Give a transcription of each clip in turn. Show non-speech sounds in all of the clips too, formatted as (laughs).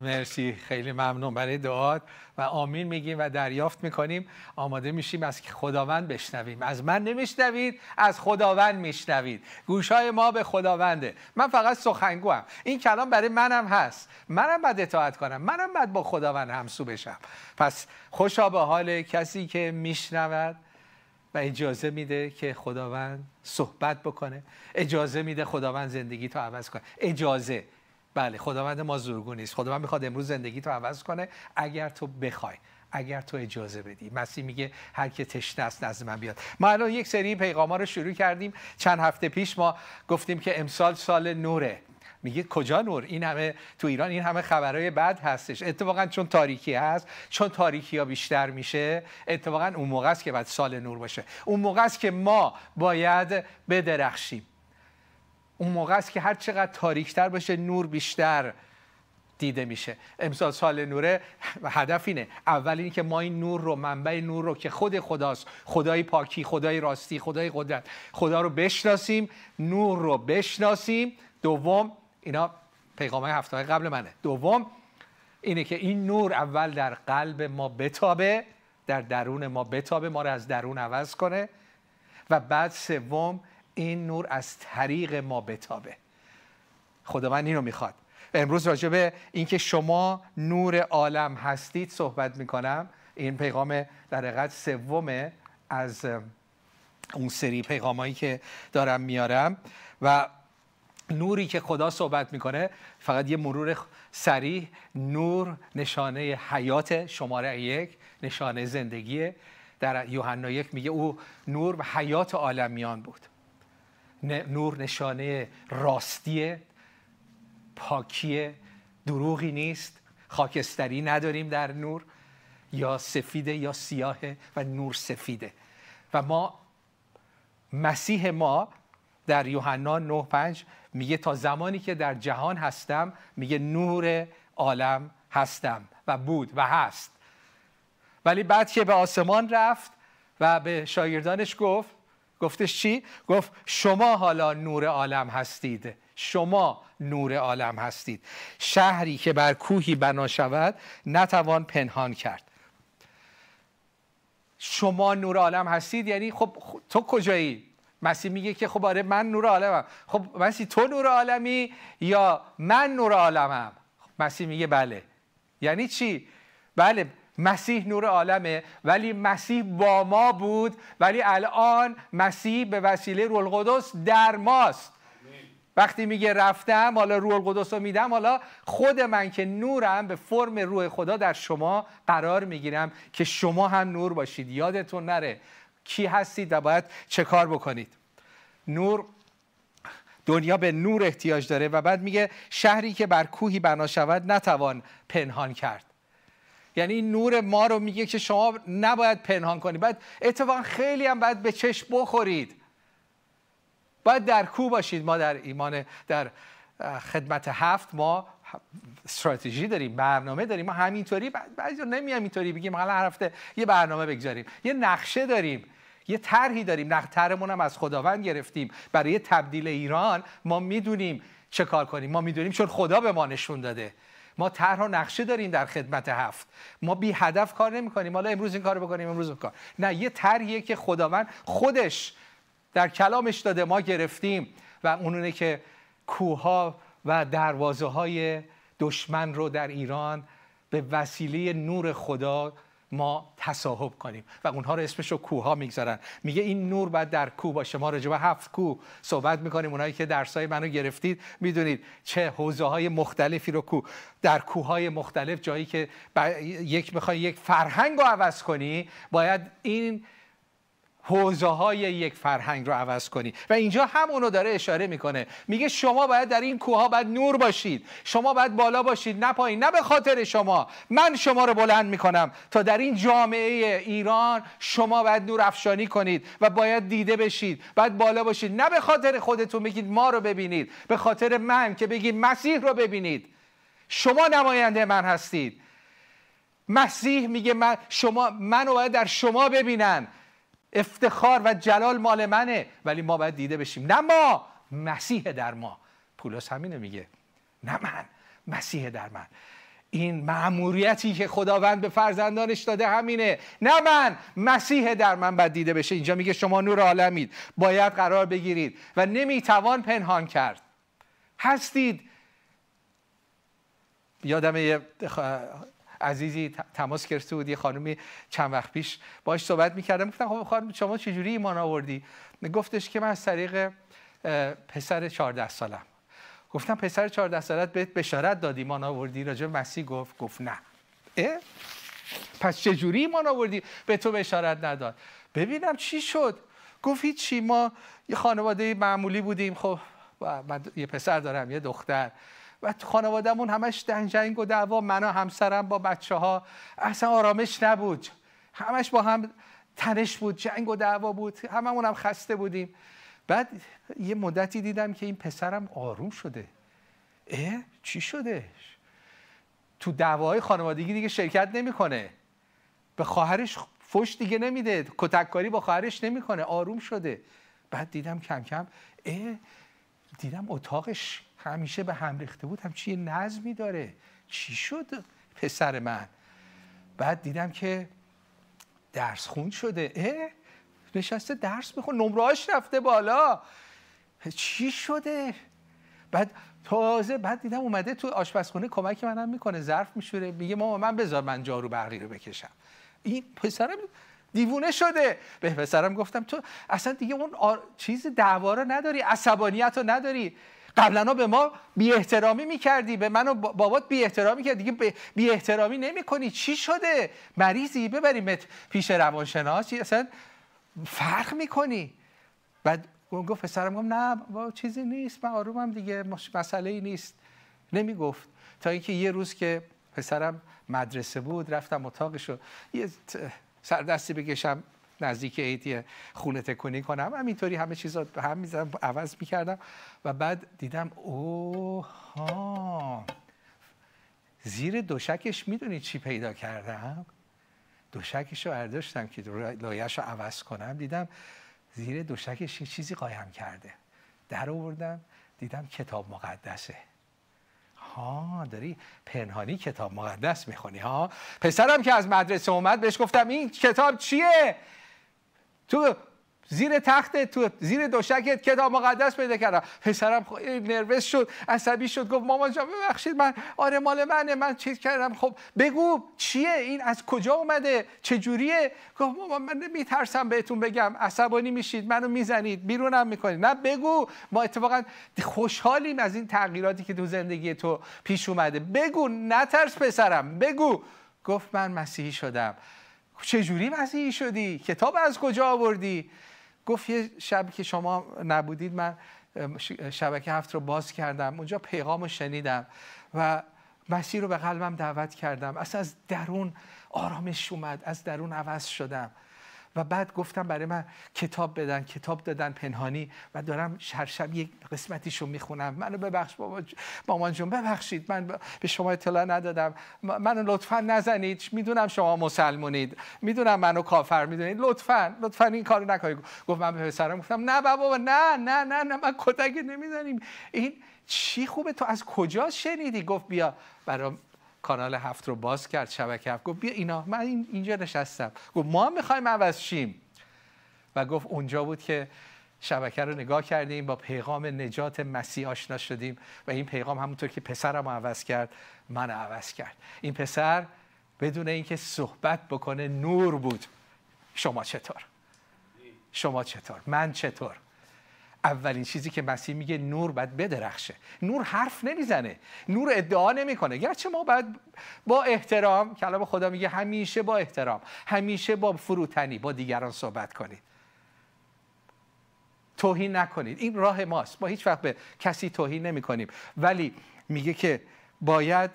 مرسی خیلی ممنون برای دعات و آمین میگیم و دریافت می‌کنیم. آماده میشیم از خداوند بشنویم. از من نمیشنوید از خداوند میشنوید. گوشای ما به خداونده. من فقط سخنگوام. این کلام برای منم هست. منم باید اطاعت کنم. منم باید با خداوند همسو بشم. پس خوشا به حال کسی که میشنود و اجازه میده که خداوند صحبت بکنه. اجازه میده خداوند زندگی تو عوض کنه. اجازه. بله خداوند ما زورگو نیست. خداوند می‌خواد امروز زندگی تو عوض کنه. اگر تو بخوای اگر تو اجازه بدی. مسیح میگه هر که تشنه است نزد من بیاد. ما الان یک سری پیغام رو شروع کردیم. چند هفته پیش ما گفتیم که امسال سال نوره. میگه کجا نور؟ این همه تو ایران این همه خبرهای بد هستش. اتفاقا چون تاریکی هست چون تاریکی ها بیشتر میشه اتفاقا اون موقع است که بعد سال نور باشه. اون موقع است که ما باید بدرخشیم. اون موقع است که هر چقدر تاریکتر باشه نور بیشتر دیده میشه. امسال سال نوره هدف اینه. اول این که ما این نور رو منبع نور رو که خود خداست خدای پاکی خدای راستی خدای قدرت خدا رو بشناسیم نور رو بشناسیم. دوم اینا پیغام های هفته قبل منه. دوم اینه که این نور اول در قلب ما بتابه در درون ما بتابه ما رو از درون عوض کنه. و بعد سوم این نور از طریق ما بتابه. خداوند اینو می‌خواد. امروز راجع به اینکه شما نور عالم هستید صحبت می‌کنم. این پیغام در حقیقت سوم از اون سری پیغامایی که دارم میارم و نوری که خدا صحبت می‌کنه فقط یه مرور سریع نور نشانه حیات شماره یک نشانه زندگیه در یوحنا یک میگه او نور و حیات عالمیان بود. نور نشانه راستیه پاکیه دروغی نیست. خاکستری نداریم در نور. یا سفیده یا سیاهه و نور سفیده. و ما مسیح ما در یوحنا 9 میگه تا زمانی که در جهان هستم میگه نور عالم هستم و بود و هست. ولی بعد که به آسمان رفت و به شاگردانش گفت گفتش چی؟ گفت شما حالا نور عالم هستید. شما نور عالم هستید. شهری که بر کوهی بنا شود نتوان پنهان کرد. شما نور عالم هستید؟ یعنی خب تو کجایی؟ مسیح میگه که خب آره من نور عالمم. خب مسیح تو نور عالمی یا من نور عالمم؟ مسیح میگه بله. یعنی چی؟ بله مسیح نور عالمه. ولی مسیح با ما بود. ولی الان مسیح به وسیله روح القدس در ماست. وقتی میگه رفتم حالا روح القدس رو میدم حالا خود من که نورم به فرم روح خدا در شما قرار می‌گیرم که شما هم نور باشید. یادتون نره. کی هستید و باید چه کار بکنید؟ نور دنیا به نور احتیاج داره و بعد میگه شهری که بر کوهی بنا شود نتوان پنهان کرد. یعنی نور ما رو میگه که شما نباید پنهان کنید باید اتفاقا خیلی هم باید به چشم بخورید. باید در کو باشید. ما در ایمان در خدمت هفت ما استراتژی داریم برنامه داریم. ما همینطوری بعضی نمی اینطوری بگیم حالا هر هفته یه برنامه بگذاریم. یه نقشه داریم. یه طرحی داریم. نقطرمون هم از خداوند گرفتیم. برای تبدیل ایران ما می‌دونیم چه کار کنیم. ما می‌دونیم چون خدا به ما نشون داده. ما طرح و نقشه داریم در خدمت هفت. ما بی هدف کار نمی کنیم. حالا امروز این کار بکنیم امروز کار. نه یه طرحیه که خداوند خودش در کلامش داده ما گرفتیم و اونونه که کوها و دروازه های دشمن رو در ایران به وسیله نور خدا ما تصاحب کنیم. و اونها رو اسمش رو کوها می‌گذارن. میگه این نور باید در کو باشه. ما راجع هفت کو صحبت می‌کنیم. اونایی که درسای منو گرفتید می‌دونید چه حوزه های مختلفی رو کو در کوههای مختلف جایی که یک می‌خوای یک فرهنگ رو عوض کنی باید این حوزه های یک فرهنگ رو عوض کنی. و اینجا همونو داره اشاره می‌کنه. میگه شما باید در این کوه ها باید نور باشید. شما باید بالا باشید نه پایین نه به خاطر شما. من شما رو بلند می‌کنم. تا در این جامعه ایران شما باید نور افشانی کنید و باید دیده بشید. باید بالا باشید. نه به خاطر خودتون بگید ما رو ببینید. به خاطر من که بگید مسیح رو ببینید. شما نماینده من هستید. مسیح میگه من شما منو باید در شما ببینن. افتخار و جلال مال منه. ولی ما باید دیده بشیم. نه ما مسیح در ما. پولس همینه میگه. نه من مسیح در من. این معموریتی که خداوند به فرزندانش داده همینه. نه من مسیح در من بد دیده بشه. اینجا میگه شما نور عالمید. باید قرار بگیرید. و نمی‌توان پنهان کرد. هستید؟ یادم یه عزیزی تماس گرفته بود یه خانمی چند وقت پیش. باش صحبت می‌کردم. گفتم خب خانم شما چجوری ایمان آوردی؟ گفتش که من از طریق پسر 14 سالم. گفتم پسر 14 سالت بهت بشارت دادی ایمان آوردی؟ راجع مسیح گفت. گفت نه؟ پس چجوری ایمان آوردی؟ به تو بشارت نداد. ببینم چی شد. گفت چی ما یه خانواده معمولی بودیم. خب من یه پسر دارم یه دختر. و خانوادهمون همش جنگ و دعوا من و همسرم با بچه ها اصلا آرامش نبود. همش با هم تنش بود جنگ و دعوا بود. هممون هم خسته بودیم. بعد یه مدتی دیدم که این پسرم آروم شده. اه چی شده؟ تو دعواهای خانوادگی دیگه شرکت نمی‌کنه. به خواهرش فش دیگه نمیده. کتککاری با خواهرش نمی‌کنه. آروم شده. بعد دیدم کم کم اه دیدم اتاقش همیشه به هم ریخته بود هم چی نظمی داره. چی شد پسر من؟ بعد دیدم که درس خون شده. اه نشسته درس میخون نمرهاش رفته بالا. چی شده؟ بعد تازه بعد دیدم اومده تو آشپزخونه کمک منم می‌کنه ظرف میشوره. میگه ماما من بذار من جارو برقی رو بکشم. این پسرم دیوونه شده. به پسرم گفتم تو اصلا دیگه اون چیز دعوا رو نداری عصبانیت رو نداری. قبلا به ما بی احترامی می‌کردی به من و بابات بی احترامی کردی. دیگه بی احترامی نمی چی شده؟ مریضی؟ ببریمت پیش روانشناس. اصلا فرق می‌کنی. بعد گفت پسرم گفت نه با چیزی نیست. من آرومم دیگه مسئله ای نیست. نمی‌گفت. تا اینکه یه روز که پسرم مدرسه بود رفتم اتاقشو. یه سردستی بکشم. نزدیک عیدی خونه تکونی کنم. همینطوری همه چیزا به هم می‌زدم عوض می‌کردم و بعد دیدم اوه ها زیر دوشکش می‌دونی چی پیدا کردم؟ دوشکش رو برداشتم که لایش رو عوض کنم. دیدم زیر دوشکش یه چیزی قایم کرده. در آوردم دیدم کتاب مقدسه. ها داری پنهانی کتاب مقدس می‌خونی ها؟ پسرم که از مدرسه اومد بهش گفتم این کتاب چیه؟ تو زیر تخت تو زیر دوشکت کتاب مقدس پیدا کردم. پسرم نروس شد عصبی شد گفت مامان جان ببخشید من آره مال منه من چیز کردم. خب بگو چیه؟ این از کجا اومده؟ جوریه گفت مامان من میترسم بهتون بگم عصبانی میشید منو می‌زنید بیرونم می‌کنید. نه بگو ما اتفاقا خوشحالیم از این تغییراتی که تو زندگی تو پیش اومده. بگو نترس پسرم بگو. گفت من مسیحی شدم. چجوری مسیحی شدی؟ کتاب از کجا آوردی؟ گفت یه شب که شما نبودید من شبکه هفت رو باز کردم. اونجا پیغام رو شنیدم و مسیح رو به قلبم دعوت کردم. اصلا از درون آرامش اومد از درون عوض شدم. و بعد گفتم برای من کتاب بدن کتاب دادن پنهانی و دارم هر شب یک قسمتیشو می‌خونم. منو ببخش بابا مامان جون ببخشید من به شما اطلاع ندادم. منو لطفا نزنید. می‌دونم شما مسلمونید. می‌دونم منو کافر می‌دونید. لطفا لطفا این کارو نکنید. گفت من به پسرم گفتم نه بابا نه نه نه نه من کتک نمی‌زنیم. این چی خوبه؟ تو از کجا شنیدی؟ گفت بیا برای کانال هفت رو باز کرد شبکه هفت گفت بیا اینا من اینجا نشستم. گفت ما می‌خوایم عوض شیم. و گفت اونجا بود که شبکه رو نگاه کردیم با پیغام نجات مسیح آشنا شدیم و این پیغام همونطور که پسرم عوض کرد من عوض کرد. این پسر بدون اینکه صحبت بکنه نور بود. شما چطور؟ شما چطور؟ من چطور؟ اولین چیزی که مسیح میگه نور باید بدرخشه. نور حرف نمی‌زنه. نور ادعا نمی‌کنه. گرچه ما باید با احترام کلام خدا میگه همیشه با احترام همیشه با فروتنی با دیگران صحبت کنید. توهین نکنید. این راه ماست. ما هیچ وقت به کسی توهین نمی کنیم ولی میگه که باید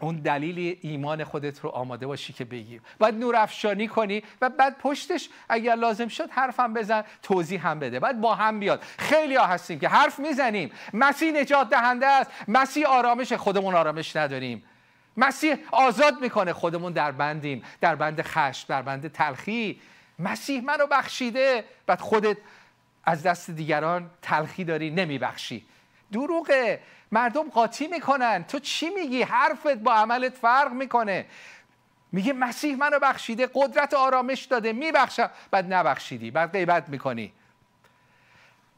اون دلیل ایمان خودت رو آماده باشی که بگی. باید نور افشانی کنی و بعد پشتش اگر لازم شد حرفم بزن توضیح هم بده. باید با هم بیاد. خیلی ها هستیم که حرف می‌زنیم. مسیح نجات دهنده است. مسیح آرامش خودمون آرامش نداریم. مسیح آزاد می‌کنه خودمون در بندیم. در بند خشم در بند تلخی. مسیح منو بخشیده. بعد خودت از دست دیگران تلخی داری نمیبخشی. دروغه مردم قاطی می‌کنن. تو چی میگی؟ حرفت با عملت فرق می‌کنه. میگه مسیح منو بخشیده قدرت آرامش داده میبخشم. بعد نبخشیدی بعد غیبت می‌کنی.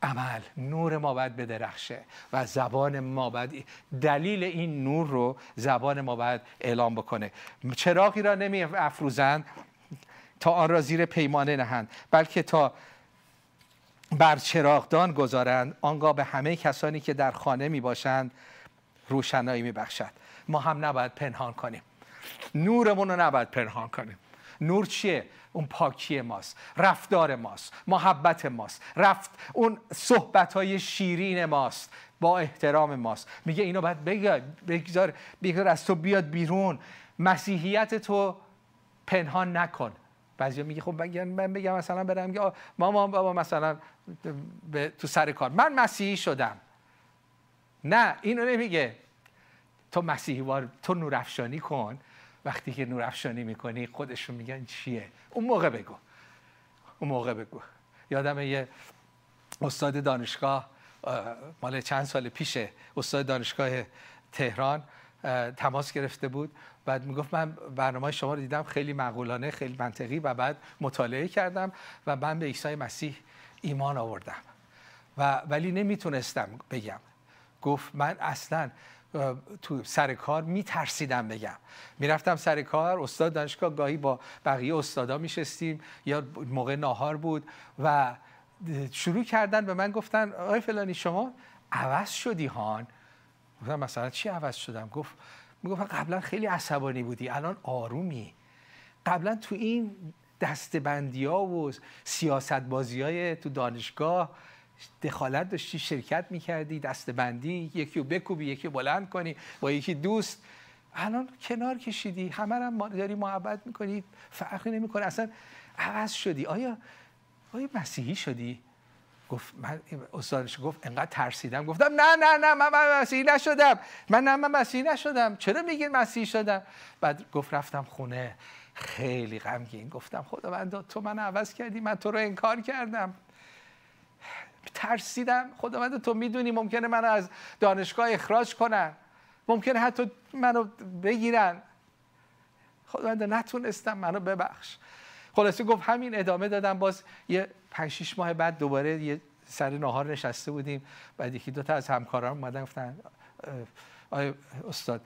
عمل نور ما باید بدرخشه و زبان ما باید دلیل این نور رو زبان ما باید اعلام بکنه. چراغی را نمی افروزند تا آن را زیر پیمانه نهند بلکه تا بر چراغدان گذارند. آنگاه به همه کسانی که در خانه می باشند روشنایی می بخشد ما هم نباید پنهان کنیم. نورمون رو نباید پنهان کنیم. نور چیه؟ اون پاکی ماست رفتار ماست محبت ماست. رفت اون صحبت های شیرین ماست با احترام ماست. میگه اینو باید بگذار بگذار از تو بیاد بیرون. مسیحیت تو پنهان نکن. بعضی میگه خب من بگم مثلا برم میگه ماما بابا مثلا تو سر کار. من مسیحی شدم. نه اینو نمیگه. تو مسیحی وار تو نورافشانی کن. وقتی که نورافشانی می‌کنی خودشون میگن چیه؟ اون موقع بگو. اون موقع بگو. یادم یه استاد دانشگاه مال چند سال پیشه استاد دانشگاه تهران. تماس گرفته بود. بعد می‌گفت من برنامه شما رو دیدم خیلی معقولانه خیلی منطقی و بعد مطالعه کردم و من به عیسی مسیح ایمان آوردم. و ولی نمی‌تونستم بگم. گفت من اصلا تو سر کار میترسیدم بگم. می‌رفتم سر کار استاد دانشگاه گاهی با بقیه استادا میشستیم. یا موقع ناهار بود و شروع کردن به من گفتن آقای فلانی شما عوض شدی هان. گفتم مثلا چی عوض شدم؟ گفت می‌گفت قبلا خیلی عصبانی بودی الان آرومی. قبلا تو این دستبندی ها و سیاست بازی های تو دانشگاه دخالت داشتی شرکت می‌کردی دستبندی یکی رو بکوبی یکی رو بلند کنی با یکی دوست. الان کنار کشیدی همه هم داری محبت می‌کنی فرقی نمی‌کنه اصلا عوض شدی. آیا آیا مسیحی شدی؟ گفت من استادش گفت انقدر ترسیدم. گفتم نه نه نه من, من نشدم. من نه من مسیحی نشدم. چرا میگین مسیحی شدم؟ بعد گفت رفتم خونه. خیلی غمگین. گفتم خدا من تو من عوض کردی من تو رو انکار کردم. ترسیدم. خداوند تو می‌دونی ممکنه منو از دانشگاه اخراج کنن. ممکنه حتی منو بگیرن. خداوند نتونستم منو ببخش. خلاصه گفت همین ادامه دادم. باز یه پنج شیش ماه بعد دوباره یه سر نهار نشسته بودیم. بعد یکی دو تا از همکاران اومدن گفتن آیا استاد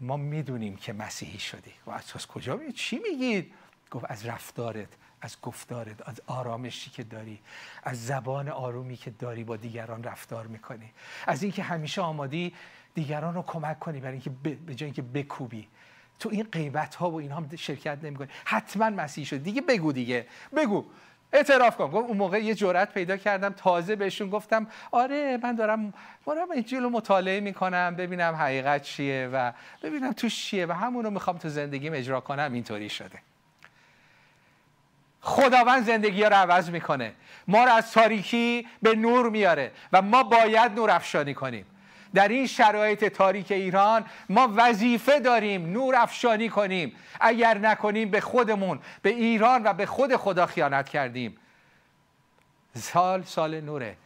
ما می‌دونیم که مسیحی شدی. و از کجا می چی میگید؟ گفت از رفتارت از گفتارت از آرامشی که داری از زبان آرومی که داری با دیگران رفتار می‌کنی. از اینکه همیشه آمادی دیگران رو کمک کنی برای اینکه به جای اینکه بکوبی. تو این غیبت ها و اینها شرکت نمی‌کنی. حتما مسیح شد دیگه بگو دیگه. بگو. اعتراف کن. اون موقع یه جرأت پیدا کردم تازه بهشون گفتم آره من دارم دارم انجیل رو مطالعه می‌کنم ببینم حقیقت چیه و ببینم توش چیه و همون رو می‌خوام تو زندگیم اجرا کنم. اینطوری شده. خداوند زندگی رو عوض می‌کنه. ما رو از تاریکی به نور میاره و ما باید نور افشانی کنیم. در این شرایط تاریک ایران ما وظیفه داریم نور افشانی کنیم. اگر نکنیم به خودمون به ایران و به خود خدا خیانت کردیم. سال سال نوره.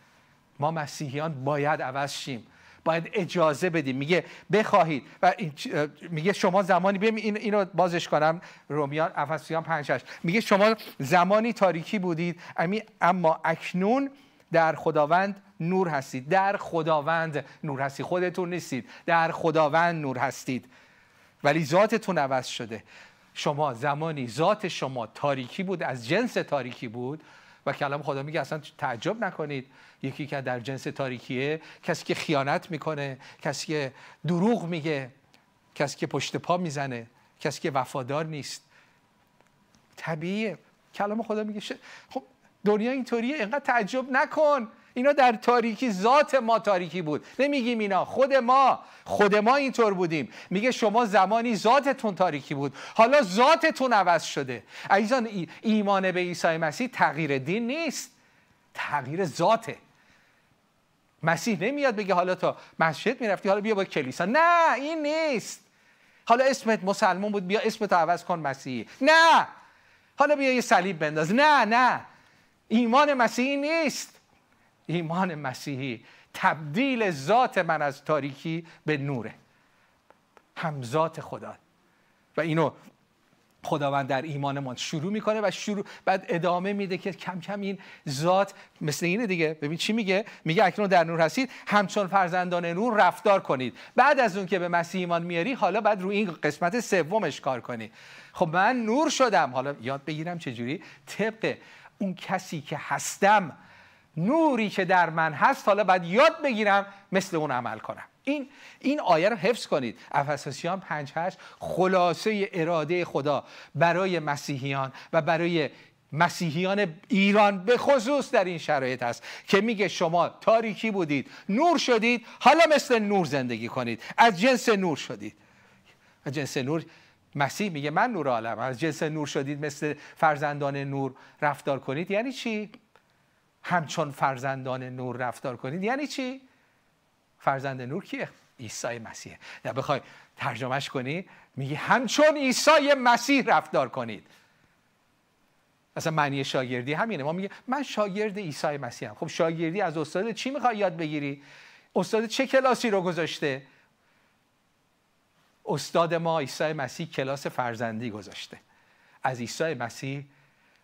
ما مسیحیان باید عوض شیم. باید اجازه بدیم. میگه بخواهید. و میگه شما زمانی بیم این اینو بازش کنم. رومیان افسیان 5 میگه شما زمانی تاریکی بودید اما اکنون در خداوند نور هستید. در خداوند نور هستید خودتون نیستید. در خداوند نور هستید. ولی ذاتتون عوض شده. شما زمانی ذات شما تاریکی بود از جنس تاریکی بود و کلام خدا میگه اصلا تعجب نکنید. یکی که در جنس تاریکیه کسی که خیانت می‌کنه کسی که دروغ میگه کسی که پشت پا می‌زنه کسی که وفادار نیست. طبیعیه. کلام خدا میگه خب دنیا اینطوریه اینقدر تعجب نکن. اینا در تاریکی ذات ما تاریکی بود. نمیگیم اینا خود ما خود ما اینطور بودیم. میگه شما زمانی ذاتتون تاریکی بود. حالا ذاتتون عوض شده. عزیزان ایمان به عیسی مسیح تغییر دین نیست. تغییر ذاته. مسیح نمیاد بگه حالا تا مسجد می‌رفتی حالا بیا با کلیسا. نه این نیست. حالا اسمت مسلمان بود بیا اسمت عوض کن مسیحی. نه. حالا بیا یه صلیب بنداز. نه نه. ایمان مسیحی نیست. ایمان مسیحی تبدیل ذات من از تاریکی به نوره. همزات خدا. و اینو خداوند در ایمانمان شروع می‌کنه و شروع بعد ادامه میده که کم کم این ذات مثل اینه دیگه. ببین چی میگه؟ میگه اکنون در نور هستید همچون فرزندان نور رفتار کنید. بعد از اون که به مسیح ایمان میاری حالا بعد رو این قسمت سومش کار کنی. خب من نور شدم. حالا یاد بگیرم چجوری؟ طبق اون کسی که هستم نوری که در من هست حالا باید یاد بگیرم مثل اون عمل کنم. این این آیه رو حفظ کنید. افساسیان 5 8 خلاصه اراده خدا برای مسیحیان و برای مسیحیان ایران به خصوص در این شرایط است که میگه شما تاریکی بودید نور شدید حالا مثل نور زندگی کنید. از جنس نور شدید. از جنس نور مسیح میگه من نور عالم از جنس نور شدید مثل فرزندان نور رفتار کنید. یعنی چی؟ همچون فرزندان نور رفتار کنید. یعنی چی؟ فرزند نور کیه؟ عیسی مسیح. یا بخوای ترجمهش کنی؟ میگه همچون عیسی مسیح رفتار کنید. مثلا معنی شاگردی همینه. ما میگه من شاگرد عیسی مسیحم. خب شاگردی از استاد چی می‌خوای یاد بگیری؟ استاد چه کلاسی رو گذاشته؟ استاد ما عیسی مسیح کلاس فرزندی گذاشته. از عیسی مسیح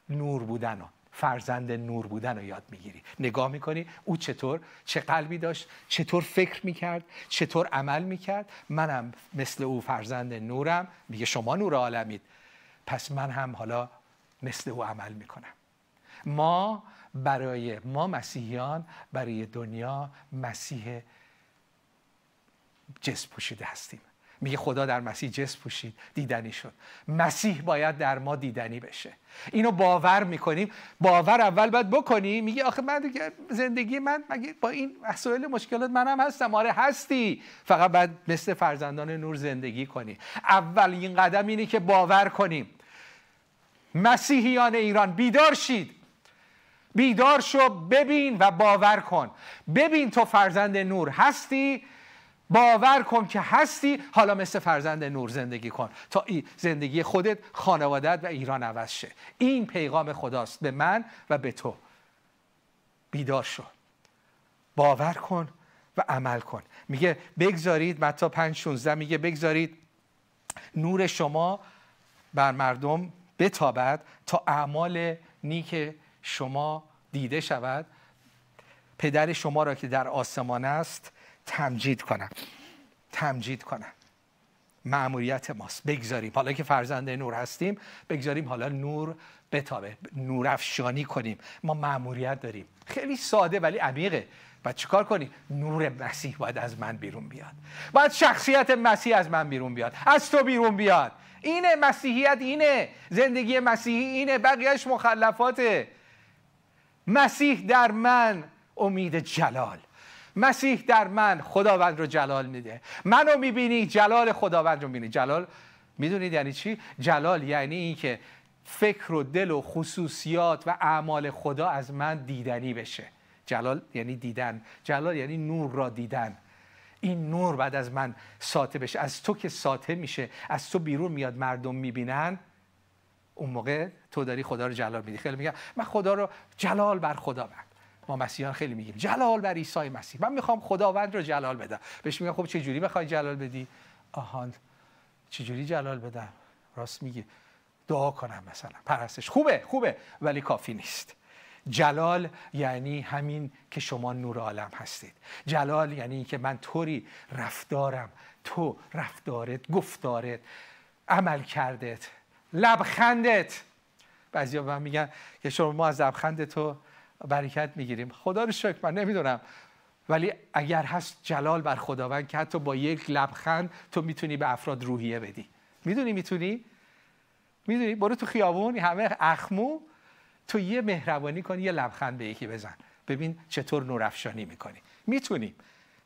نور بودن فرزند نور بودن رو یاد می‌گیری. نگاه می‌کنی او چطور چه قلبی داشت چطور فکر می‌کرد چطور عمل می‌کرد. منم مثل او فرزند نورم. میگه شما نور عالمید. پس من هم حالا مثل او عمل می‌کنم. ما برای ما مسیحیان برای دنیا مسیح جسم پوشیده هستیم. میگه خدا در مسیح جسم پوشید دیدنی شد. مسیح باید در ما دیدنی بشه. اینو باور می‌کنیم. باور اول باید بکنی. میگه آخه من دیگه زندگی من مگه با این مسائل مشکلات منم هستم؟ آره هستی. فقط باید مثل فرزندان نور زندگی کنی. اولین قدم اینه که باور کنیم. مسیحیان ایران بیدار شید. بیدار شو ببین و باور کن. ببین تو فرزند نور هستی باور کن که هستی. حالا مثل فرزند نور زندگی کن. تا زندگی خودت خانوادت و ایران عوض شه. این پیغام خداست به من و به تو. بیدار شو. باور کن و عمل کن. میگه بگذارید متا 5 16 میگه بگذارید نور شما بر مردم بتابد تا اعمال نیک شما دیده شود. پدر شما را که در آسمان است تمجید کنم. تمجید کنم. معمولیت ماست. بگذاریم. حالا که فرزند نور هستیم بگذاریم حالا نور بتابه. نور افشانی کنیم. ما معمولیت داریم. خیلی ساده ولی عمیقه. و چیکار کنیم؟ نور مسیح باید از من بیرون بیاد. باید شخصیت مسیح از من بیرون بیاد. از تو بیرون بیاد. اینه مسیحیت اینه. زندگی مسیحی اینه. بقیهش مخلفاته. مسیح در من امید جلال. مسیح در من خداوند رو جلال میده. منو می‌بینی جلال خداوند رو می‌بینی. جلال می‌دونید یعنی چی؟ جلال یعنی اینکه فکر و دل و خصوصیات و اعمال خدا از من دیدنی بشه. جلال یعنی دیدن. جلال یعنی نور را دیدن. این نور بعد از من ساته بشه. از تو که ساته میشه از تو بیرون میاد مردم می‌بینن. اون موقع تو داری خدا رو جلال میدی. خیلی میگم من خدا رو جلال بر خدا بر. ما مسیحیان خیلی میگیم. جلال بر عیسی مسیح. من می‌خوام خداوند رو جلال بدم. بهش میگم خب چه جوری بخوای جلال بدی؟ آهان چه جوری جلال بدم؟ راست میگی. دعا کنم مثلا. پرستش. خوبه خوبه ولی کافی نیست. جلال یعنی همین که شما نور عالم هستید. جلال یعنی که من طوری رفتارم. تو رفتارت گفتارت عمل کردت. لبخندت. بعضی من میگن که شما از لبخند تو برکت می‌گیریم. خدا رو شکر من نمی‌دونم. ولی اگر هست جلال بر خداوند که حتی با یک لبخند تو می‌تونی به افراد روحیه بدی. می‌دونی می‌تونی؟ می‌دونی؟ برو تو خیابون همه اخمو تو یه مهربانی کن یه لبخند به یکی بزن. ببین چطور نورافشانی می‌کنی. می‌تونیم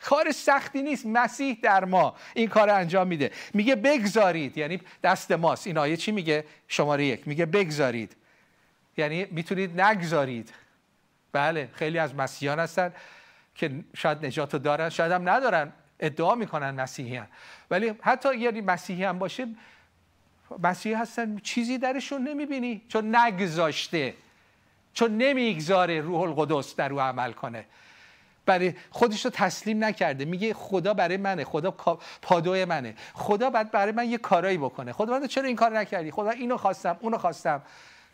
کار سختی نیست. مسیح در ما این کار انجام میده. میگه بگذارید. یعنی دست ماست. این آیه چی میگه؟ شماره یک. میگه بگذارید. یعنی می‌تونید نگذارید. بله خیلی از مسیحیان هستن که شاید نجات رو دارن شاید هم ندارن ادعا می‌کنن مسیحیان. ولی حتی یعنی مسیحی هم باشه مسیحی هستن چیزی درشون نمی‌بینی چون نگذاشته چون نمی‌گذاره روح القدس در او عمل کنه. برای خودش رو تسلیم نکرده میگه خدا برای منه خدا پادوی منه. خدا بعد برای من یه کارایی بکنه. خدا من چرا این کار نکردی؟ خدا اینو خواستم اونو خواستم.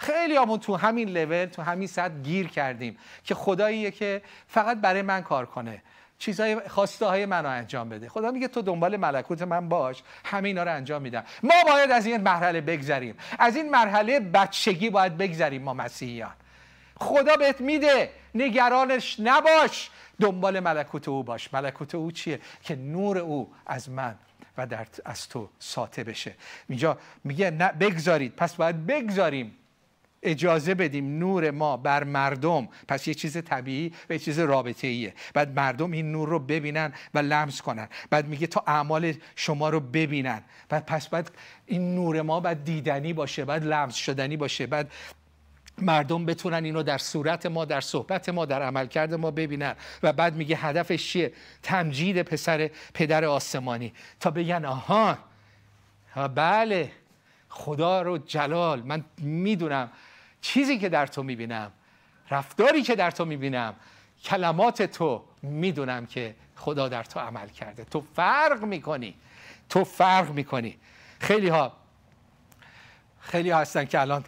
خیلی همون تو همین لول تو همین سطح گیر کردیم که خداییه که فقط برای من کار کنه. چیزهای خواسته های منو انجام بده. خدا میگه تو دنبال ملکوت من باش همه اینا رو انجام میدم. ما باید از این مرحله بگذریم. از این مرحله بچگی باید بگذریم ما مسیحیان. خدا بهت میده نگرانش نباش. دنبال ملکوت او باش. ملکوت او چیه؟ که نور او از من و در از تو ساطع بشه. اینجا میگه نه بگذارید. پس باید بگذاریم. اجازه بدیم نور ما بر مردم پس یه چیز طبیعی و یه چیز رابطه ایه بعد مردم این نور رو ببینن و لمس کنن. بعد میگه تا اعمال شما رو ببینن. بعد پس بعد این نور ما بعد دیدنی باشه بعد لمس شدنی باشه بعد مردم بتونن اینو در صورت ما در صحبت ما در عملکرد ما ببینن. و بعد میگه هدفش چیه؟ تمجید پسر پدر آسمانی. تا بگن آها بله خدا رو جلال. من می‌دونم چیزی که در تو می‌بینم رفتاری که در تو می‌بینم کلمات تو می‌دونم که خدا در تو عمل کرده. تو فرق می‌کنی. تو فرق می‌کنی. خیلی ها خیلی ها هستن که الان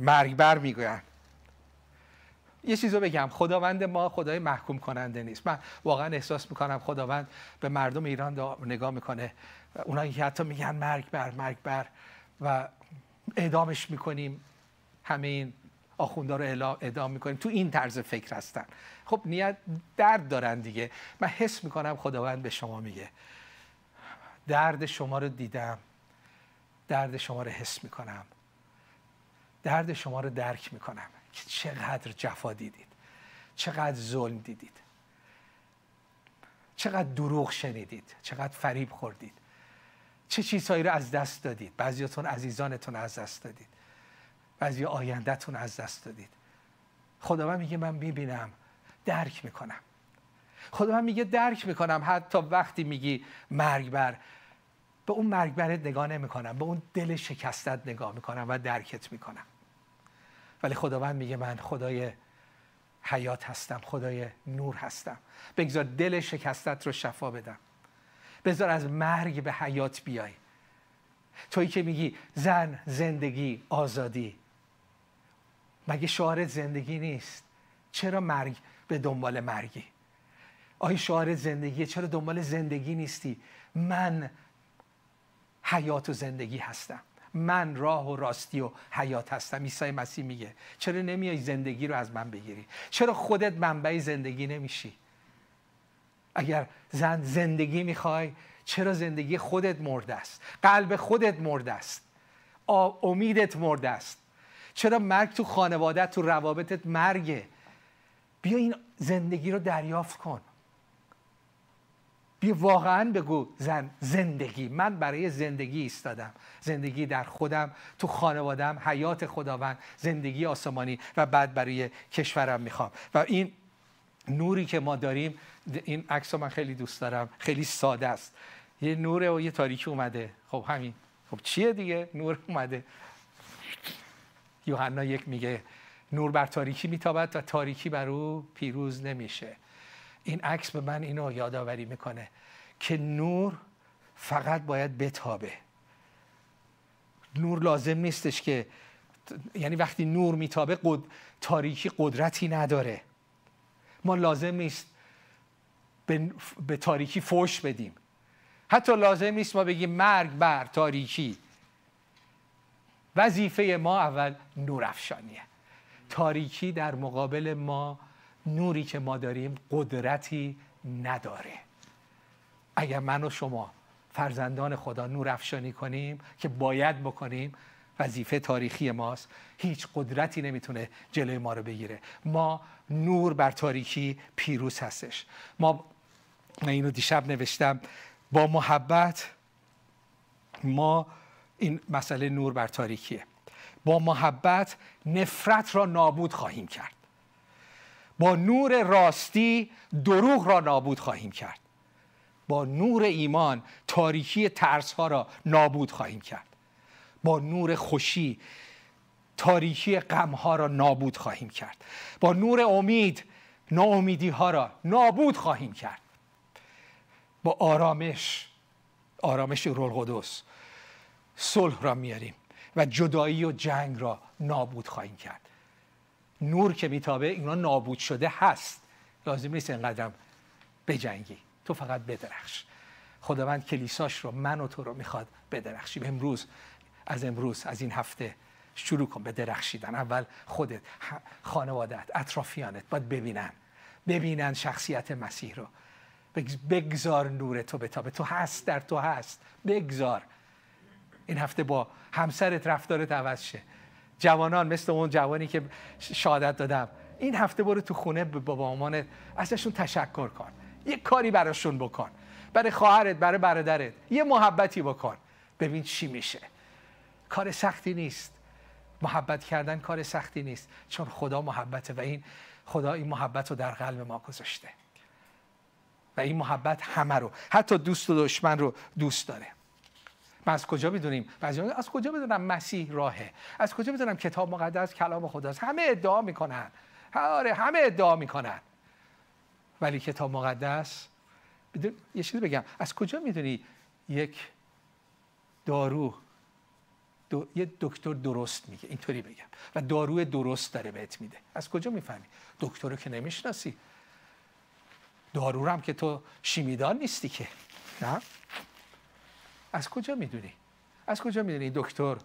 مرگبر می‌گوین یه چیز رو بگم خداوند ما خدای محکوم کننده نیست. من واقعا احساس می‌کنم خداوند به مردم ایران نگاه می‌کنه. اونایی که حتی میگن مرگ بر مرگ بر و اعدامش می‌کنیم. همه این آخونده رو اعدام می‌کنیم. تو این طرز فکر هستن. خب نیت درد دارن دیگه. من حس می‌کنم خداوند به شما میگه. درد شما رو دیدم. درد شما رو حس می‌کنم. درد شما رو درک می‌کنم. که چقدر جفا دیدید. چقدر ظلم دیدید. چقدر دروغ شنیدید. چقدر فریب خوردید. چه چیزهایی رو از دست دادید؟ بعضیاتون عزیزانتون از دست دادید. بعضی آیندهتون از دست دادید. خداوند میگه من می‌بینم درک می‌کنم. خدا میگه درک می‌کنم. حتی وقتی میگی مرگ بر به اون مرگ برت نگاه نمی‌کنم. به اون دل شکستت نگاه می‌کنم و درکت می‌کنم. ولی خداوند میگه من خدای حیات هستم خدای نور هستم. بگذار دل شکستت رو شفا بدم. بذار از مرگ به حیات بیای. تویی که میگی زن زندگی آزادی. مگه شعارت زندگی نیست؟ چرا مرگ به دنبال مرگی؟ آیا شعارت زندگیه؟ چرا دنبال زندگی نیستی؟ من حیات و زندگی هستم. من راه و راستی و حیات هستم. عیسی مسیح میگه چرا نمیای زندگی رو از من بگیری؟ چرا خودت منبع زندگی نمیشی؟ اگر زن زندگی می‌خوای چرا زندگی خودت مرده است؟ قلب خودت مرده است. امیدت مرده است. چرا مرگ تو خانوادت تو روابطت مرگه؟ بیا این زندگی رو دریافت کن. بیا واقعا بگو زن زندگی. من برای زندگی ایستادم. زندگی در خودم تو خانوادم حیات خداوند زندگی آسمانی و بعد برای کشورم می‌خوام. و این نوری که ما داریم این عکس من خیلی دوست دارم خیلی ساده است. یه نور و یه تاریکی اومده. خب همین. خب چیه دیگه؟ نور اومده. یوحنا یک میگه نور بر تاریکی میتابد و تاریکی بر او پیروز نمیشه. این عکس به من اینو یادآوری می‌کنه که نور فقط باید بتابه. نور لازم نیستش که یعنی وقتی نور میتابه قد... تاریکی قدرتی نداره. ما لازم نیست به, به تاریکی فوش بدیم. حتی لازم نیست ما بگیم مرگ بر تاریکی. وظیفه ما اول نور افشانیه. تاریکی در مقابل ما نوری که ما داریم قدرتی نداره. اگر من و شما فرزندان خدا نور افشانی کنیم که باید بکنیم وظیفه تاریخی ماست. هیچ قدرتی نمی‌تونه جلوی ما رو بگیره. ما نور بر تاریکی پیروز هستش. ما اینو دیشب نوشتم. با محبت ما این مسئله نور بر تاریکیه. با محبت نفرت را نابود خواهیم کرد. با نور راستی دروغ را نابود خواهیم کرد. با نور ایمان تاریکی ترس ها را نابود خواهیم کرد. با نور خوشی تاریکی غم ها را نابود خواهیم کرد. با نور امید ناامیدی ها را نابود خواهیم کرد. با آرامش آرامش رول قدس صلح را میاریم و جدایی و جنگ را نابود خواهیم کرد. نور که میتابه اینا نابود شده هست. لازم نیست اینقدرم بجنگی. تو فقط بدرخش. خداوند کلیساش رو من و تو رو می‌خواد بدرخشیم. امروز از امروز از این هفته شروع کن به درخشیدن. اول خودت خانوادت اطرافیانت باید ببینن. ببینن شخصیت مسیح رو. بگذار نور تو بتابه. تو هست در تو هست. بگذار. این هفته با همسرت رفتارت عوض شه. جوانان مثل اون جوانی که شادت دادم. این هفته برو تو خونه با مامانت. ازشون تشکر کن. یه کاری براشون بکن. برای خواهرت برای برادرت. یه محبتی بکن. ببین چی میشه. کار سختی نیست. محبت کردن کار سختی نیست. چون خدا محبته و این خدا این محبت رو در قلب ما گذاشته. و این محبت همه رو حتی دوست و دشمن رو دوست داره. ما از کجا می‌دونیم؟ از کجا می‌دونم مسیح راهه؟ از کجا می‌دونم کتاب مقدس کلام خداست؟ همه ادعا می‌کنن. آره همه ادعا می‌کنن. ولی کتاب مقدس یه چیزی بگم. از کجا می‌دونی یک دارو یه دکتر درست میگه اینطوری بگم. و داروی درست داره بهت میده. از کجا می‌فهمی؟ دکتر رو که نمی‌شناسی. دارو هم که تو شیمیدان نیستی که. نه؟ از کجا می‌دونی؟ از کجا می‌دونی دکتر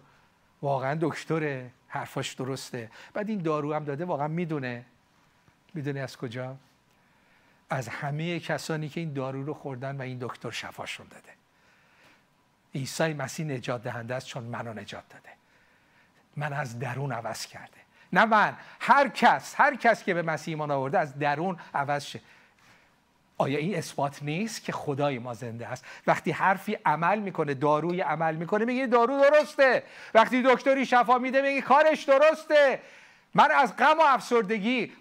واقعا دکتره؟ حرفاش درسته. بعد این دارو هم داده واقعا می‌دونه. می‌دونه از کجا؟ از همه کسانی که این دارو رو خوردن و این دکتر شفاشون داده. عیسی مسیح نجات دهنده است چون منو نجات داده. من از درون عوض کرده. نه من هر کس هر کس که به مسیح ایمان آورده از درون عوض شه. آیا این اثبات نیست که خدای ما زنده است؟ وقتی حرفی عمل می‌کنه داروی عمل می‌کنه میگه دارو درسته. وقتی دکتری شفا میده میگه کارش درسته. من از غم و افسردگی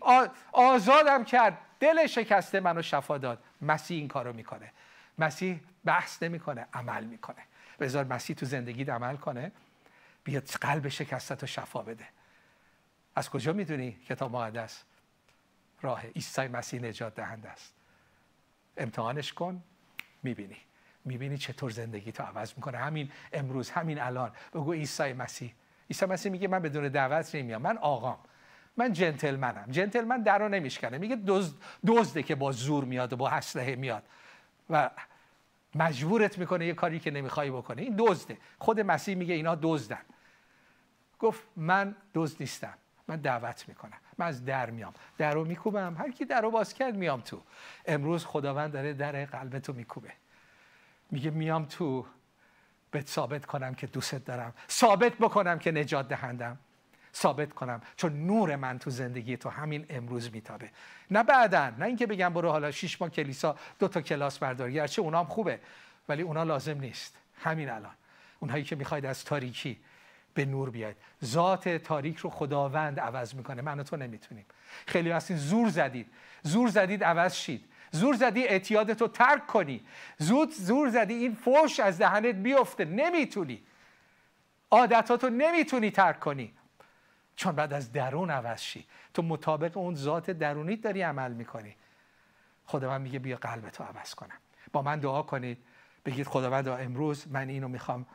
آزادم کرد. دل شکسته منو شفا داد. مسیح این کارو می‌کنه. مسیح بحث نمی‌کنه عمل می‌کنه. بذار مسیح تو زندگی عمل کنه بیاد قلب شکسته تو شفا بده. از کجا می‌دونی کتاب مقدس راه عیسی مسیح نجات دهنده است؟ امتحانش کن می‌بینی. می‌بینی چطور زندگی تو عوض می‌کنه. همین امروز همین الان. بگو عیسی مسیح. عیسی مسیح میگه من بدون دعوت نمیام. من آقام. من جنتلمنم. جنتلمن در رو نمیشکنه. میگه دزد دزده که با زور میاد و با اسلحه میاد. و مجبورت می‌کنه یه کاری که نمی‌خوای بکنه این دزده. خود مسیح میگه اینا دزدن. گفت من دزد نیستم. من دعوت می‌کنم. من از در میام. در میکوبم. هر کی در باز کرد میام تو. امروز خداوند داره در قلب تو میکوبه. میگه میام تو. بهت ثابت کنم که دوستت دارم. ثابت بکنم که نجات دهندم. ثابت کنم چون نور من تو زندگی تو همین امروز میتابه. نه بعدا نه اینکه بگم برو حالا شش ماه کلیسا دو تا کلاس بردار گرچه اونام خوبه ولی اونا لازم نیست. همین الان. اونهایی که می‌خواید از تاریکی به نور بیاید. ذات تاریک رو خداوند عوض می‌کنه. من و تو نمی‌تونیم. خیلی هستین زور زدید. زور زدید عوض شید. زور زدی اعتیادت رو ترک کنی. زود زور زدی این فوش از دهنت بیفته. نمی‌تونی. عادتاتو نمی‌تونی ترک کنی. چون بعد از درون عوض شی. تو مطابق اون ذات درونیت داری عمل می‌کنی. خداوند میگه بیا قلبتو عوض کنم. با من دعا کنید. بگید خداوند امروز من اینو می‌خوام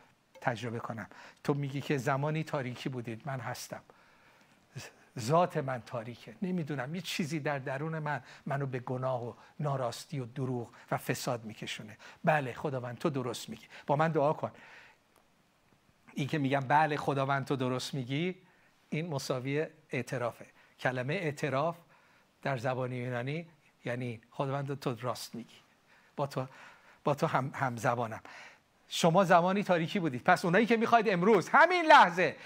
تجربه کنم. تو میگی که زمانی تاریکی بودید من هستم. ذات من تاریکه. نمی‌دونم یه چیزی در درون من منو به گناه و ناراستی و دروغ و فساد میکشونه. بله خداوند تو درست میگی. با من دعا کن. این که میگم بله خداوند تو درست میگی این مساوی اعترافه. کلمه اعتراف در زبان یونانی یعنی خداوند تو راست میگی. با تو با تو هم, هم زبانم شما زمانی تاریکی بودید. پس اونایی که می‌خواید امروز همین لحظه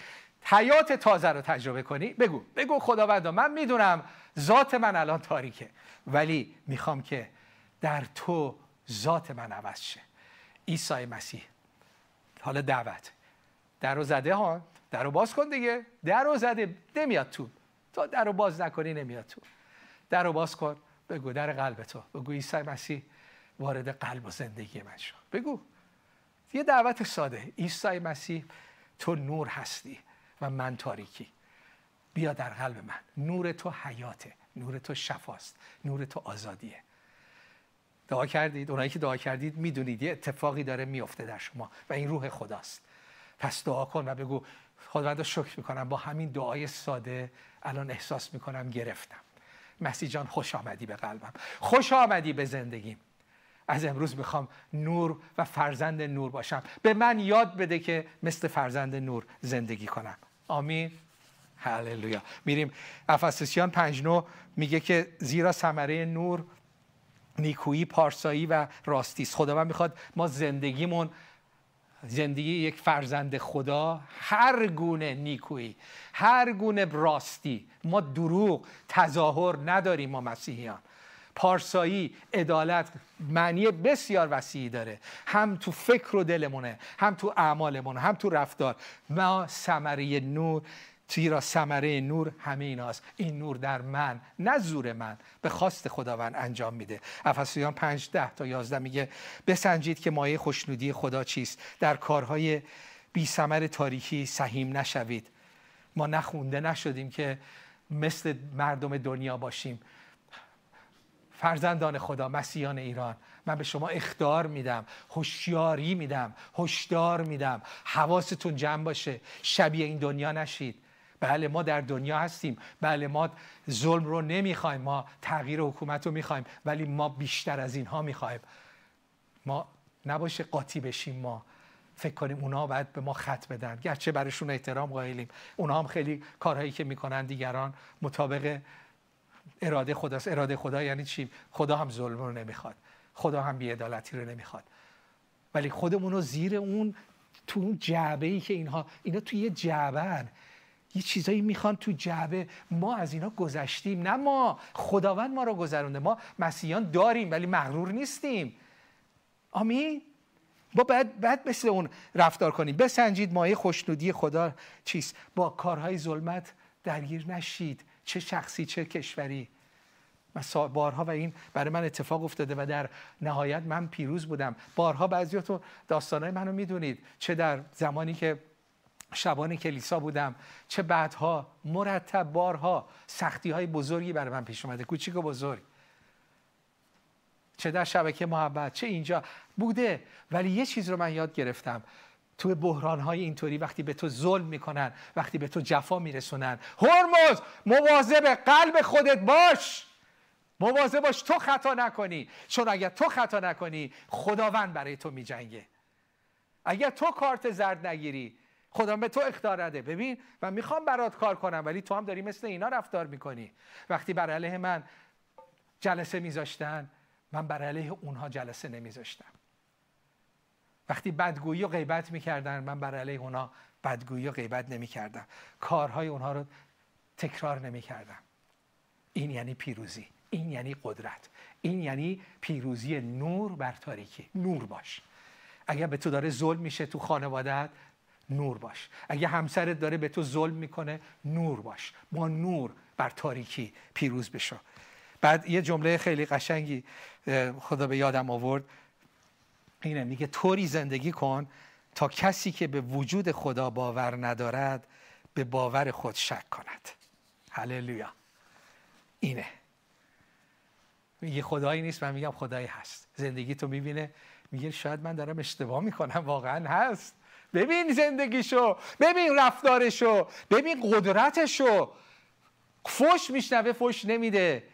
حیات تازه رو تجربه کنی بگو بگو خداوند من می‌دونم ذات من الان تاریکه ولی می‌خوام که در تو ذات من عوض شه. عیسی مسیح. حالا دعوت. در رو زده ها؟ در رو باز کن دیگه. در رو زده نمیاد تو. تا در رو باز نکنی نمیاد تو. در رو باز کن. بگو در قلب تو. بگو عیسی مسیح وارد قلب و زندگی من شو بگو. یه دعوت ساده. عیسی مسیح تو نور هستی و من تاریکی. بیا در قلب من. نور تو حیاته. نور تو شفاست. نور تو آزادیه. دعا کردید؟ اونایی که دعا کردید می‌دونید یه اتفاقی داره میفته در شما و این روح خداست. پس دعا کن و بگو خداوند شکر می‌کنم. با همین دعای ساده الان احساس می‌کنم گرفتم. مسیح جان خوش آمدی به قلبم. خوش آمدی به زندگیم. از امروز می‌خوام نور و فرزند نور باشم. به من یاد بده که مثل فرزند نور زندگی کنم. آمین. هللویا. میریم. افسسیان 5 میگه که زیرا ثمره نور نیکویی پارسایی و راستی است خداوند می‌خواد ما زندگیمون زندگی یک فرزند خدا هر گونه نیکویی هر گونه راستی. ما دروغ تظاهر نداریم ما مسیحیان. پارسایی عدالت معنی بسیار وسیعی داره. هم تو فکر و دلمونه هم تو اعمالمون هم تو رفتار. ما ثمره نور زیرا ثمره نور همه ایناست. این نور در من نه زور من به خواست خداوند انجام میده. افسویان 5 ده تا 11 میگه بسنجید که مایه خوشنودی خدا چیست؟ در کارهای بی ثمر تاریکی سهیم نشوید. ما نخونده نشدیم که مثل مردم دنیا باشیم. فرزندان خدا مسیحیان ایران من به شما اختار میدم هوشیاری میدم هشدار میدم. حواستون جمع باشه. شبیه این دنیا نشید. بله ما در دنیا هستیم. بله ما ظلم رو نمی‌خوایم ما تغییر حکومت رو می‌خوایم ولی ما بیشتر از اینها می‌خوایم. ما نباشه قاطی بشیم ما. فکر کنیم اونا باید به ما خط بدن. گرچه برشون احترام قائلیم. اونا هم خیلی کارهایی که می‌کنن دیگران مطابق اراده خداست اراده خدا یعنی چی؟ خدا هم ظلم رو نمی‌خواد. خدا هم بیعدالتی رو نمی‌خواد. ولی خودمون رو زیر اون تو اون جعبه ای که اینها اینا توی یه جعبه یه چیزایی می‌خوان تو جعبه. ما از اینا گذشتیم نه ما. خداوند ما رو گذرونده. ما مسیحیان داریم ولی مغرور نیستیم. آمین؟ با بعد بعد مثل اون رفتار کنیم. بسنجید مایه خوشنودی خدا چیست؟ با کارهای ظلمت درگیر نشید. چه شخصی چه کشوری. بارها و این برای من اتفاق افتاده و در نهایت من پیروز بودم. بارها بعضیاتون داستانهای منو می‌دونید. چه در زمانی که شبان کلیسا بودم. چه بعدها؟ مرتب بارها سختی های بزرگی برای من پیش اومده. کوچیک و بزرگ. چه در شبکه محبت چه اینجا. بوده. ولی یه چیز رو من یاد گرفتم. تو بحران های اینطوری وقتی به تو ظلم می‌کنن وقتی به تو جفا میرسونن. هرمز! مواظب قلب خودت باش! مواظب باش تو خطا نکنی. چون اگر تو خطا نکنی خداوند برای تو میجنگه. اگر تو کارت زرد نگیری خدا به تو اختار نده ببین من می‌خوام برات کار کنم ولی تو هم داری مثل اینا رفتار می‌کنی. وقتی بر علیه من جلسه میذاشتن من بر علیه اونها جلسه نمیذاشتم. وقتی بدگویی و غیبت می‌کردن من بر علیه اونها بدگویی و غیبت نمی‌کردم. کارهای اونها رو تکرار نمی‌کردم. این یعنی پیروزی این یعنی قدرت این یعنی پیروزی نور بر تاریکی. نور باش. اگر به تو داره ظلم میشه تو خانوادت نور باش. اگه همسرت داره به تو ظلم می‌کنه نور باش. با نور بر تاریکی پیروز بشو. بعد یه جمله خیلی قشنگی خدا به یادم آورد. اینه میگه طوری زندگی کن تا کسی که به وجود خدا باور ندارد به باور خود شک کند. هللویا. اینه. میگه خدایی نیست من میگم خدایی هست. زندگی تو می‌بینه. میگه شاید من دارم اشتباه می‌کنم. واقعا هست. ببین زندگیشو ببین رفتارشو ببین قدرتشو. فوش میشنوه فوش نمیده.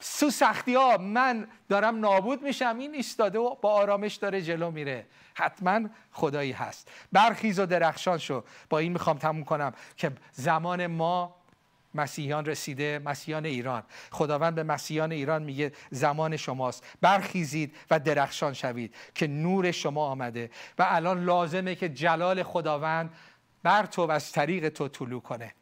سو سختی ها من دارم نابود میشم این ایستاده و با آرامش داره جلو میره. حتما خدایی هست. برخیز و درخشان شو. با این می‌خوام تموم کنم که زمان ما مسیحیان رسیده مسیحیان ایران. خداوند به مسیحیان ایران میگه زمان شماست. برخیزید و درخشان شوید که نور شما آمده. و الان لازمه که جلال خداوند بر تو و از طریق تو طلوع کنه.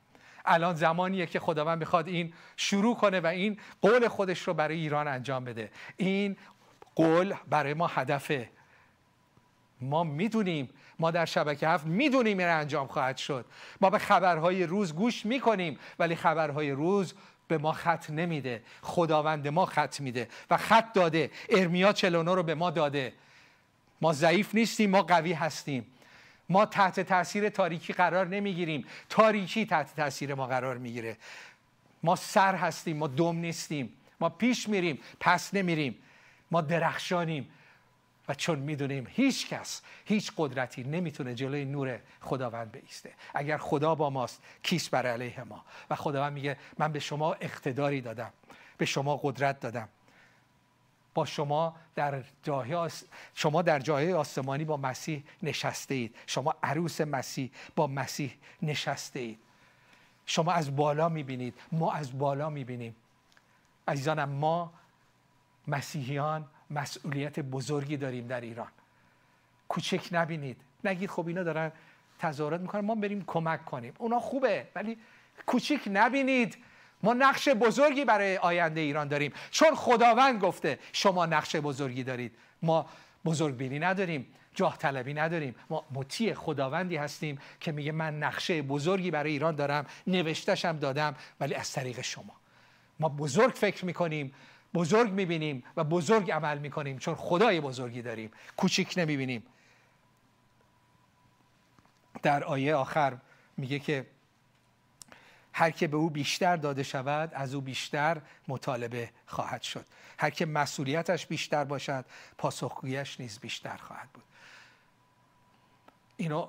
الان زمانیه که خداوند می‌خواد این شروع کنه و این قول خودش رو برای ایران انجام بده. این قول برای ما هدفه. ما می‌دونیم ما در شبکه هفت می‌دونیم این انجام خواهد شد. ما به خبرهای روز گوش می‌کنیم ولی خبرهای روز به ما خط نمیده. خداوند ما خط میده و خط داده. ارمیا 49 رو به ما داده. ما ضعیف نیستیم ما قوی هستیم. ما تحت تاثیر تاریکی قرار نمی‌گیریم. تاریکی تحت تاثیر ما قرار می‌گیره. ما سر هستیم ما دم نیستیم. ما پیش میریم پس نمیریم. ما درخشانیم. و چون می‌دونیم هیچ کس هیچ قدرتی نمی‌تونه جلوی نور خداوند بیسته. اگر خدا با ماست کیس بر علیه ما؟ و خداوند میگه من به شما اقتداری دادم به شما قدرت دادم. با شما در جای شما در جای آسمانی با مسیح نشسته اید شما عروس مسیح با مسیح نشسته اید شما از بالا می‌بینید ما از بالا می‌بینیم. عزیزانم ما مسیحیان مسئولیت بزرگی داریم در ایران. کوچک نبینید. نگید خب اینا دارن تظاهرات می‌کنن ما بریم کمک کنیم. اونا خوبه ولی کوچیک نبینید. ما نقش بزرگی برای آینده ایران داریم. چون خداوند گفته شما نقش بزرگی دارید. ما بزرگ بینی نداریم جاه طلبی نداریم. ما مطیع خداوندی هستیم که میگه من نقشه بزرگی برای ایران دارم. نوشتشم دادم ولی از طریق شما. ما بزرگ فکر می‌کنیم. بزرگ می‌بینیم و بزرگ عمل می‌کنیم چون خدای بزرگی داریم. کوچیک نمی‌بینیم. در آیه آخر میگه که هر که به او بیشتر داده شود از او بیشتر مطالبه خواهد شد. هر که مسئولیتش بیشتر باشد پاسخگویش نیز بیشتر خواهد بود. اینو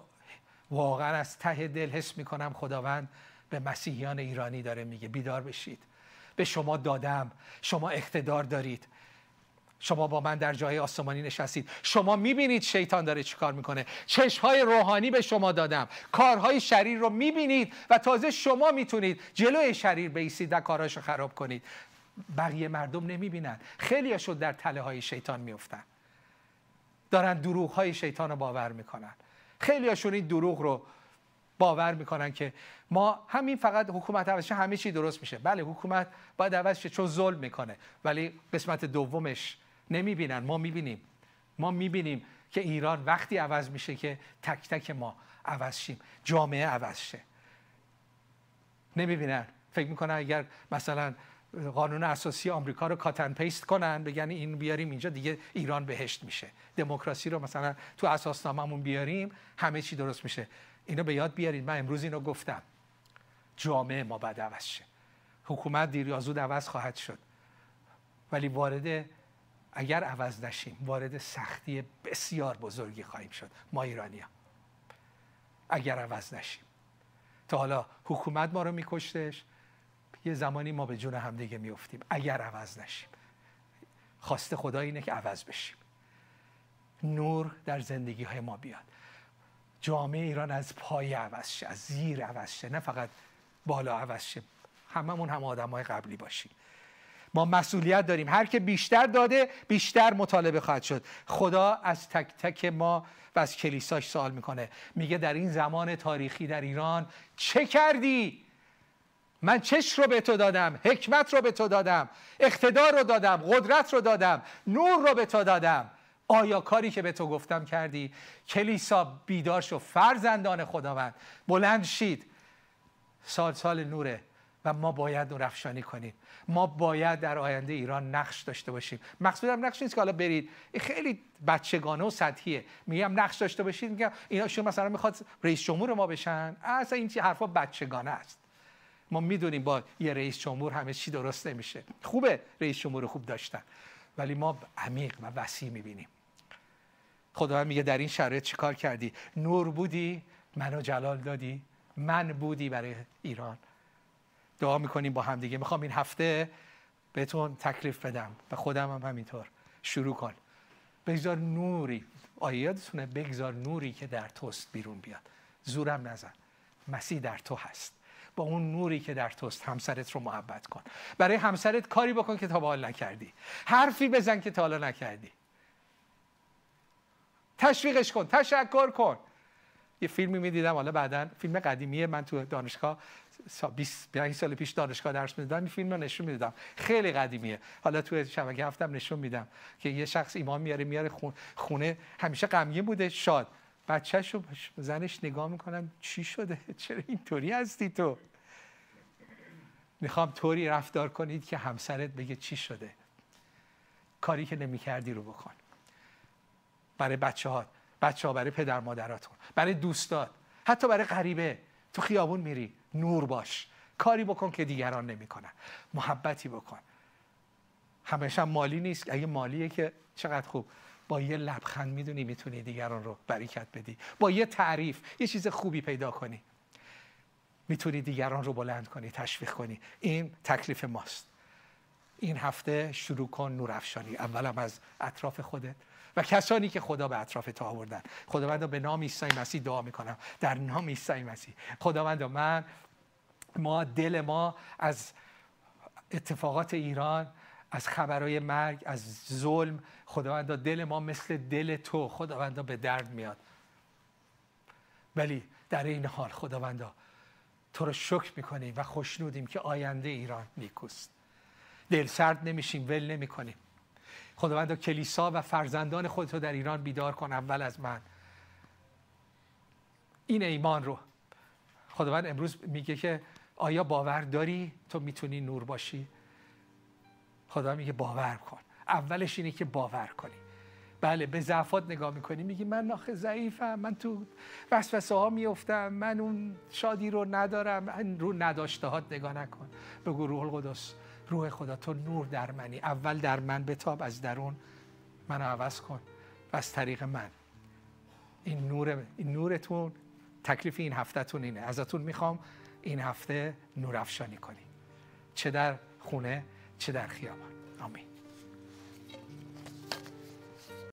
واقعا از ته دل حس می‌کنم خداوند به مسیحیان ایرانی داره میگه. بیدار بشید. به شما دادم. شما اقتدار دارید. شما با من در جای آسمانی نشستید. شما می‌بینید شیطان داره چیکار می‌کنه. چشمهای روحانی به شما دادم. کارهای شریر رو می‌بینید و تازه شما می‌تونید جلوی شریر بیسید و کارهاشو خراب کنید. بقیه مردم نمی‌بینن. خیلی شد در تله های شیطان میفتن دارن دروغ های شیطان رو باور می‌کنن. خیلی هاشون این دروغ رو باور می‌کنن که ما همین فقط حکومت عوض همه چی درست میشه. بله حکومت باید عوض شه چون ظلم می‌کنه ولی قسمت دومش نمی‌بینن. ما می‌بینیم. ما می‌بینیم که ایران وقتی عوض میشه که تک تک ما عوض شیم. جامعه عوض شه. نمی‌بینن. فکر می‌کنن اگر مثلا قانون اساسی آمریکا رو کاتن پیست کنن بگن این بیاریم اینجا دیگه ایران بهشت میشه. دموکراسی رو مثلا تو اساسنامه‌مون بیاریم همه چی درست میشه. اینو به یاد بیارید من امروز اینو گفتم. جامعه ما بعد عوض شه. حکومت دیر یا زود عوض خواهد شد. ولی وارد اگر عوض نشیم وارد سختی بسیار بزرگی خواهیم شد. ما ایرانی اگر عوض نشیم. تا حالا حکومت ما رو میکشتش. یه زمانی ما به جون همدیگه میفتیم اگر عوض نشیم. خواست خدا اینه که عوض بشیم. نور در زندگی های ما بیاد. جامعه ایران از پای عوض شه از زیر عوض شه نه فقط بالا عوض شه هممون هم آدم های قبلی باشیم. ما مسئولیت داریم. هر که بیشتر داده بیشتر مطالبه خواهد شد. خدا از تک تک ما و از کلیساش سوال می‌کنه. میگه در این زمان تاریخی در ایران چه کردی؟ من چش رو به تو دادم حکمت رو به تو دادم اقتدار رو دادم قدرت رو دادم نور رو به تو دادم. آیا کاری که به تو گفتم کردی؟ کلیسا بیدار شو فرزندان خداوند. بلند شید. سال سال نوره و ما باید نور افشانی کنیم. ما باید در آینده ایران نقش داشته باشیم. مقصودم نقش نیست که حالا برید. خیلی بچگانه و سطحیه. میگم نقش داشته باشید. میگم اینا شما مثلا می‌خواد رئیس جمهور ما بشن. اصلا این حرفا بچگانه است. ما می‌دونیم با یه رئیس جمهور همه چی درست نمیشه. خوبه رئیس جمهور خوب داشتن. ولی ما عمیق و وسیع می‌بینیم. خدا میگه در این شرایط چیکار کردی؟ نور بودی منو جلال دادی. من بودی برای ایران. دعا می‌کنیم با هم دیگه. می‌خوام این هفته بهتون تکلیف بدم و خودم هم همینطور. شروع کن. بگذار نوری. آیه بگذار نوری که در توست بیرون بیاد. زورم نزن. مسیح در تو هست. با اون نوری که در توست همسرت رو محبت کن. برای همسرت کاری بکن که تا حال نکردی. حرفی بزن که تا حالا نکردی. تشویقش کن تشکر کن. یه فیلمی می‌دیدم حالا بعدا فیلم قدیمیه. من تو دانشگاه 25 سال پیش دانشگاه درس می‌دادم این فیلم رو نشون می‌دادم. خیلی قدیمیه. حالا تو شبکه هفتم نشون میدم که یه شخص ایمان میاره میاره خونه. همیشه غمگین بوده. شاد. بچهش رو زنش نگاه می‌کنم چی شده؟ (laughs) چرا اینطوری هستی تو؟ می‌خوام طوری رفتار کنید که همسرت بگه چی شده. کاری که نمی‌کردی رو بکن. برای بچه ها بچه ها برای پدر مادراتون برای دوستات حتی برای غریبه. تو خیابون میری نور باش. کاری بکن که دیگران نمی‌کنن. محبتی بکن. همیشه مالی نیست. اگه مالیه که چقدر خوب. با یه لبخند می‌دونی می‌تونی دیگران رو بریکت بدی. با یه تعریف یه چیز خوبی پیدا کنی. می‌تونی دیگران رو بلند کنی تشویق کنی. این تکلیف ماست. این هفته شروع کن نورافشانی اولم از اطراف خودت و کسانی که خدا به اطراف تا آوردن. خداوند به نام عیسی مسیح دعا می‌کنم. در نام عیسی مسیح. خداوند من ما دل ما از اتفاقات ایران از خبرهای مرگ از ظلم خداوندا دل ما مثل دل تو خداوندا به درد میاد. ولی در این حال خداوندا تو رو شکر می‌کنیم و خوشنودیم که آینده ایران نیکوست. دل سرد نمیشیم ول نمی‌کنیم. خداوندا کلیسا و فرزندان خودت رو در ایران بیدار کن اول از من. این ایمان رو. خداوند امروز میگه که آیا باور داری؟ تو می‌تونی نور باشی. خدا میگه باور کن. اولش اینه که باور کنی. بله به ضعفات نگاه می‌کنی. میگی من ناخه ضعیفم من تو وسوسه ها میفتم من اون شادی رو ندارم رو نداشته هات نگاه نکن. بگو روح القدس. روح خدا تو نور در منی. اول در من بتاب از درون منو عوض کن. و از طریق من. این نور این نورتون تکلیف این هفتهتون اینه. ازتون می‌خوام این هفته نور افشانی کنی. چه در خونه چه در خیابان.